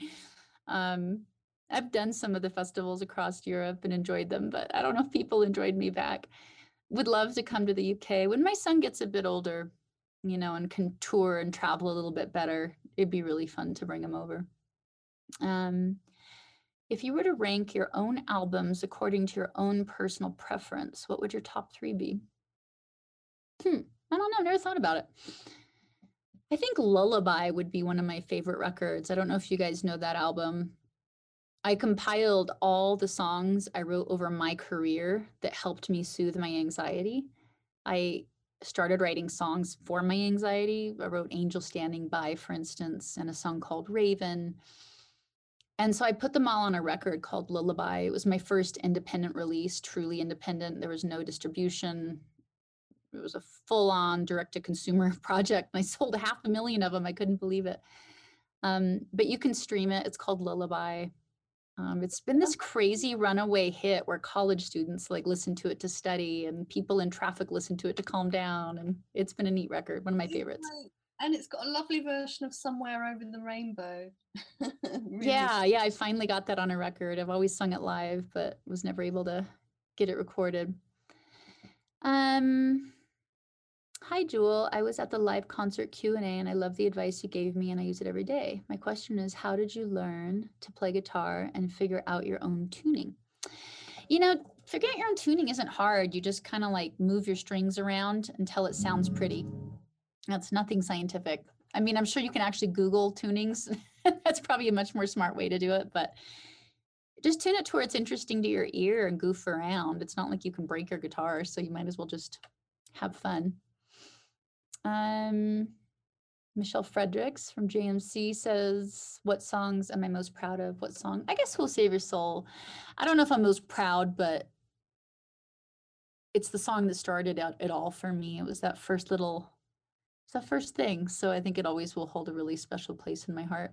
Um, I've done some of the festivals across Europe and enjoyed them, but I don't know if people enjoyed me back. Would love to come to the UK when my son gets a bit older, you know, and can tour and travel a little bit better. It'd be really fun to bring him over. Um, if you were to rank your own albums according to your own personal preference, what would your top three be? Hmm. I don't know, never thought about it. I think Lullaby would be one of my favorite records. I don't know if you guys know that album. I compiled all the songs I wrote over my career that helped me soothe my anxiety. I started writing songs for my anxiety. I wrote Angel Standing By, for instance, and a song called Raven. And so I put them all on a record called Lullaby. It was my first independent release, truly independent. There was no distribution, it was a full on direct to consumer project. And I sold half a million of them. I couldn't believe it. Um, but you can stream it. It's called Lullaby. Um, it's been this crazy runaway hit where college students like listen to it to study and people in traffic listen to it to calm down. And it's been a neat record, one of my favorites. And it's got a lovely version of Somewhere Over the Rainbow. really yeah, yeah, I finally got that on a record. I've always sung it live, but was never able to get it recorded. Um, Hi, Jewel. I was at the live concert Q&A and I love the advice you gave me and I use it every day. My question is, how did you learn to play guitar and figure out your own tuning? You know, figuring out your own tuning isn't hard. You just kind of like move your strings around until it sounds pretty. That's nothing scientific. I mean, I'm sure you can actually Google tunings. That's probably a much more smart way to do it, but just tune it to where it's interesting to your ear and goof around. It's not like you can break your guitar, so you might as well just have fun. Um, Michelle Fredericks from JMC says, What songs am I most proud of? What song? I guess Who'll Save Your Soul. I don't know if I'm most proud, but it's the song that started out it all for me. It was that first little, it's that first thing. So I think it always will hold a really special place in my heart.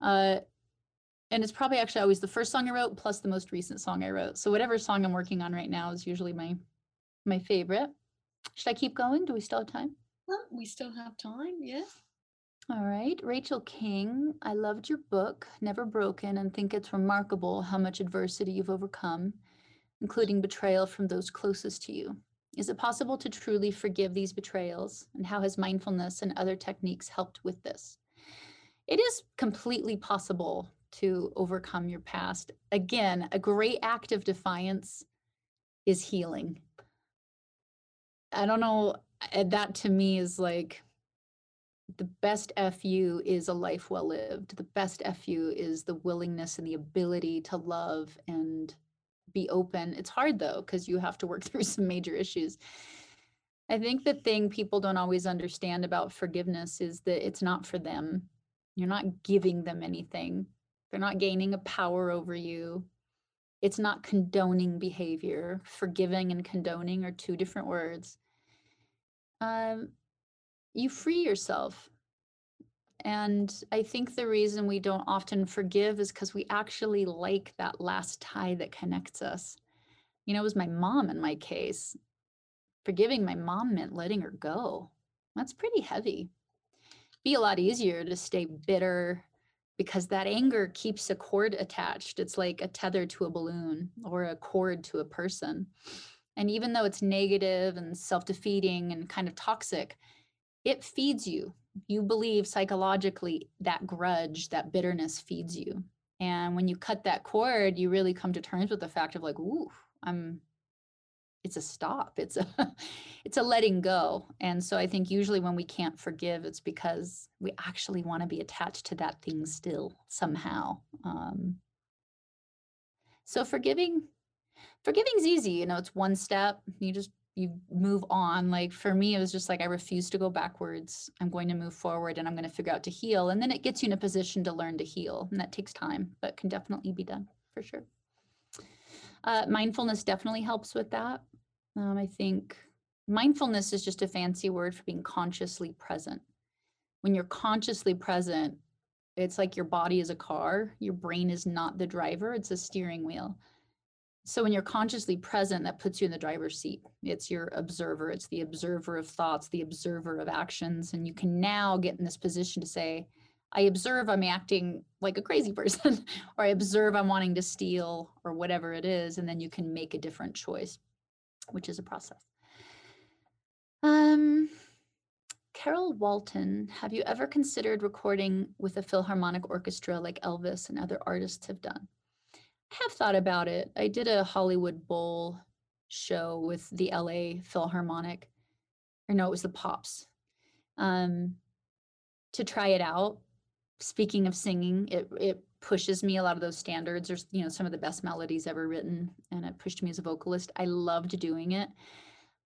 Uh, and it's probably actually always the first song I wrote plus the most recent song I wrote. So whatever song I'm working on right now is usually my my favorite. Should I keep going? Do we still have time? We still have time, yes. All right. Rachel King, I loved your book, Never Broken, and think it's remarkable how much adversity you've overcome, including betrayal from those closest to you. Is it possible to truly forgive these betrayals? And how has mindfulness and other techniques helped with this? It is completely possible to overcome your past. Again, a great act of defiance is healing. I don't know that to me is like the best fu is a life well lived. The best fu is the willingness and the ability to love and be open. It's hard though because you have to work through some major issues. I think the thing people don't always understand about forgiveness is that it's not for them. You're not giving them anything. They're not gaining a power over you. It's not condoning behavior. Forgiving and condoning are two different words um, you free yourself. And I think the reason we don't often forgive is because we actually like that last tie that connects us. You know, it was my mom in my case. Forgiving my mom meant letting her go. That's pretty heavy. Be a lot easier to stay bitter because that anger keeps a cord attached. It's like a tether to a balloon or a cord to a person. And even though it's negative and self defeating and kind of toxic, it feeds you. You believe psychologically that grudge, that bitterness feeds you. And when you cut that cord, you really come to terms with the fact of like, ooh, I'm it's a stop. It's a it's a letting go. And so I think usually when we can't forgive, it's because we actually want to be attached to that thing still somehow. Um, so forgiving forgiving's easy you know it's one step you just you move on like for me it was just like i refuse to go backwards i'm going to move forward and i'm going to figure out to heal and then it gets you in a position to learn to heal and that takes time but can definitely be done for sure. Uh, mindfulness definitely helps with that um, i think mindfulness is just a fancy word for being consciously present. When you're consciously present it's like your body is a car your brain is not the driver it's a steering wheel so when you're consciously present, that puts you in the driver's seat. It's your observer, it's the observer of thoughts, the observer of actions. And you can now get in this position to say, I observe I'm acting like a crazy person, or I observe I'm wanting to steal, or whatever it is. And then you can make a different choice, which is a process. Um, Carol Walton, have you ever considered recording with a Philharmonic orchestra like Elvis and other artists have done? Have thought about it. I did a Hollywood Bowl show with the LA Philharmonic, or no, it was the Pops, um, to try it out. Speaking of singing, it it pushes me a lot of those standards. There's you know some of the best melodies ever written, and it pushed me as a vocalist. I loved doing it.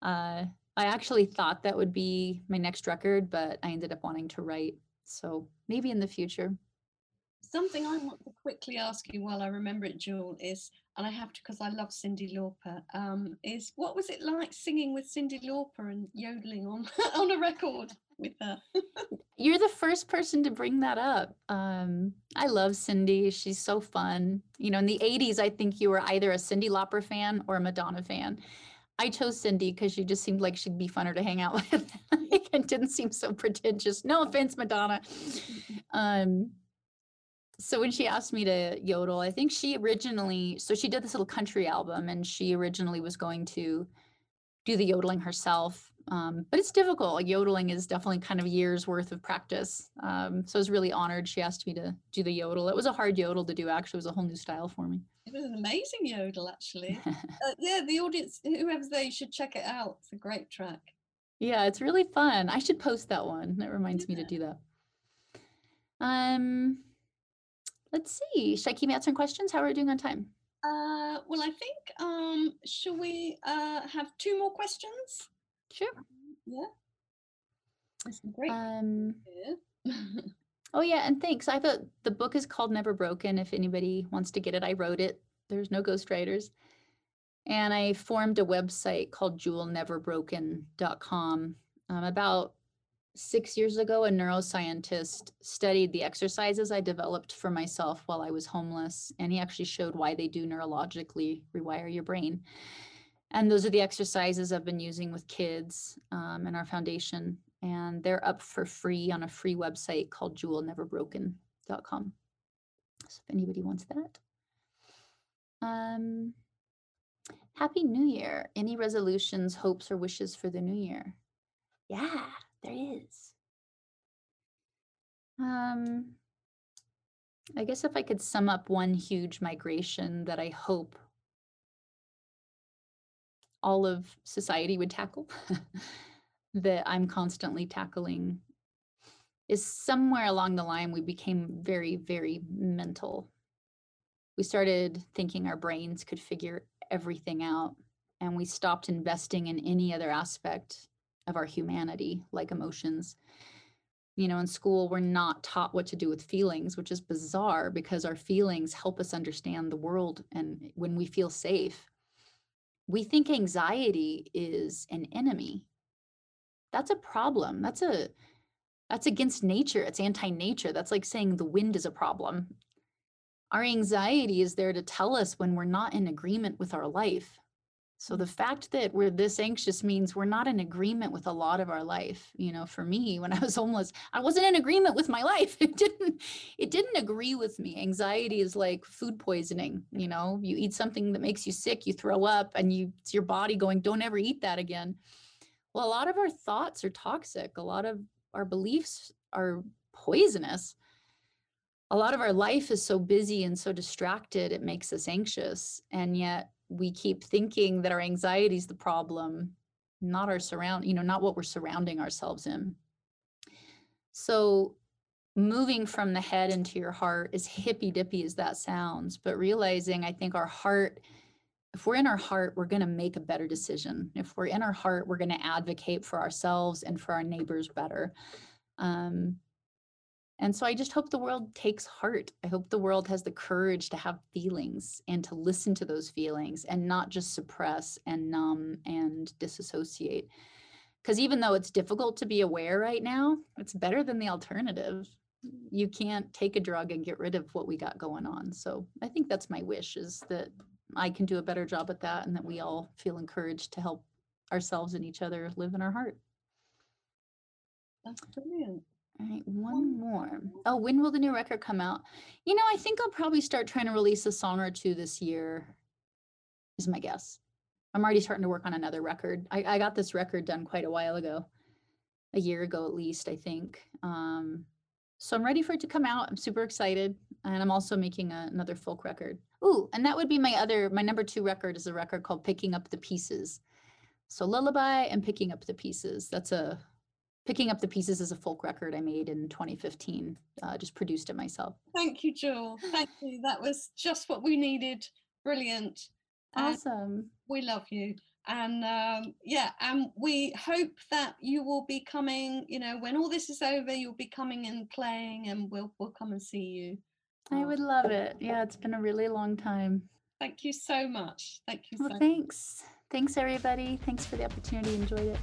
Uh, I actually thought that would be my next record, but I ended up wanting to write. So maybe in the future. Something I want to quickly ask you while I remember it, Jewel, is, and I have to because I love Cyndi Lauper, um, is what was it like singing with Cyndi Lauper and yodeling on on a record? with her. You're the first person to bring that up. Um, I love Cyndi. She's so fun. You know, in the 80s, I think you were either a Cyndi Lauper fan or a Madonna fan. I chose Cyndi because she just seemed like she'd be funner to hang out with and didn't seem so pretentious. No offense, Madonna. Um, so when she asked me to yodel, I think she originally, so she did this little country album and she originally was going to do the yodeling herself. Um, but it's difficult. Like yodeling is definitely kind of years worth of practice. Um, so I was really honored she asked me to do the yodel. It was a hard yodel to do, actually. It was a whole new style for me. It was an amazing yodel, actually. uh, yeah, the audience, whoever's there, you should check it out. It's a great track. Yeah, it's really fun. I should post that one. That reminds yeah. me to do that. Um, let's see. Should I keep answering questions? How are we doing on time? Uh, well, I think, um, shall we uh, have two more questions? Sure. Yeah. That's great. Um, oh yeah, and thanks. I have a the book is called Never Broken. If anybody wants to get it, I wrote it. There's no ghostwriters. And I formed a website called jewelneverbroken.com. Um, about six years ago, a neuroscientist studied the exercises I developed for myself while I was homeless. And he actually showed why they do neurologically rewire your brain. And those are the exercises I've been using with kids um, in our foundation. And they're up for free on a free website called jewelneverbroken.com. So if anybody wants that. Um, Happy New Year. Any resolutions, hopes, or wishes for the new year? Yeah, there is. Um, I guess if I could sum up one huge migration that I hope all of society would tackle, that I'm constantly tackling, is somewhere along the line we became very, very mental. We started thinking our brains could figure everything out, and we stopped investing in any other aspect of our humanity, like emotions. You know, in school, we're not taught what to do with feelings, which is bizarre because our feelings help us understand the world. And when we feel safe, we think anxiety is an enemy. That's a problem. That's a that's against nature. It's anti-nature. That's like saying the wind is a problem. Our anxiety is there to tell us when we're not in agreement with our life. So the fact that we're this anxious means we're not in agreement with a lot of our life. You know, for me, when I was homeless, I wasn't in agreement with my life. It didn't it didn't agree with me. Anxiety is like food poisoning, you know. You eat something that makes you sick, you throw up and you it's your body going, "Don't ever eat that again." Well, a lot of our thoughts are toxic. A lot of our beliefs are poisonous. A lot of our life is so busy and so distracted, it makes us anxious. And yet we keep thinking that our anxiety is the problem, not our surround, you know, not what we're surrounding ourselves in. So moving from the head into your heart, as hippy dippy as that sounds, but realizing I think our heart, if we're in our heart, we're going to make a better decision. If we're in our heart, we're going to advocate for ourselves and for our neighbors better. Um, and so I just hope the world takes heart. I hope the world has the courage to have feelings and to listen to those feelings and not just suppress and numb and disassociate. Because even though it's difficult to be aware right now, it's better than the alternative. You can't take a drug and get rid of what we got going on. So I think that's my wish is that I can do a better job at that and that we all feel encouraged to help ourselves and each other live in our heart. That's brilliant. All right, one more. Oh, when will the new record come out? You know, I think I'll probably start trying to release a song or two this year, is my guess. I'm already starting to work on another record. I, I got this record done quite a while ago, a year ago at least, I think. Um, so I'm ready for it to come out. I'm super excited. And I'm also making a, another folk record. Ooh, and that would be my other, my number two record is a record called Picking Up the Pieces. So Lullaby and Picking Up the Pieces. That's a Picking Up the Pieces is a folk record I made in 2015, uh, just produced it myself. Thank you, Jewel. Thank you. That was just what we needed. Brilliant. Awesome. And we love you. And um, yeah, and we hope that you will be coming, you know, when all this is over, you'll be coming and playing and we'll, we'll come and see you. I would love it. Yeah, it's been a really long time. Thank you so much. Thank you. Well, so thanks. Thanks, everybody. Thanks for the opportunity. Enjoyed it.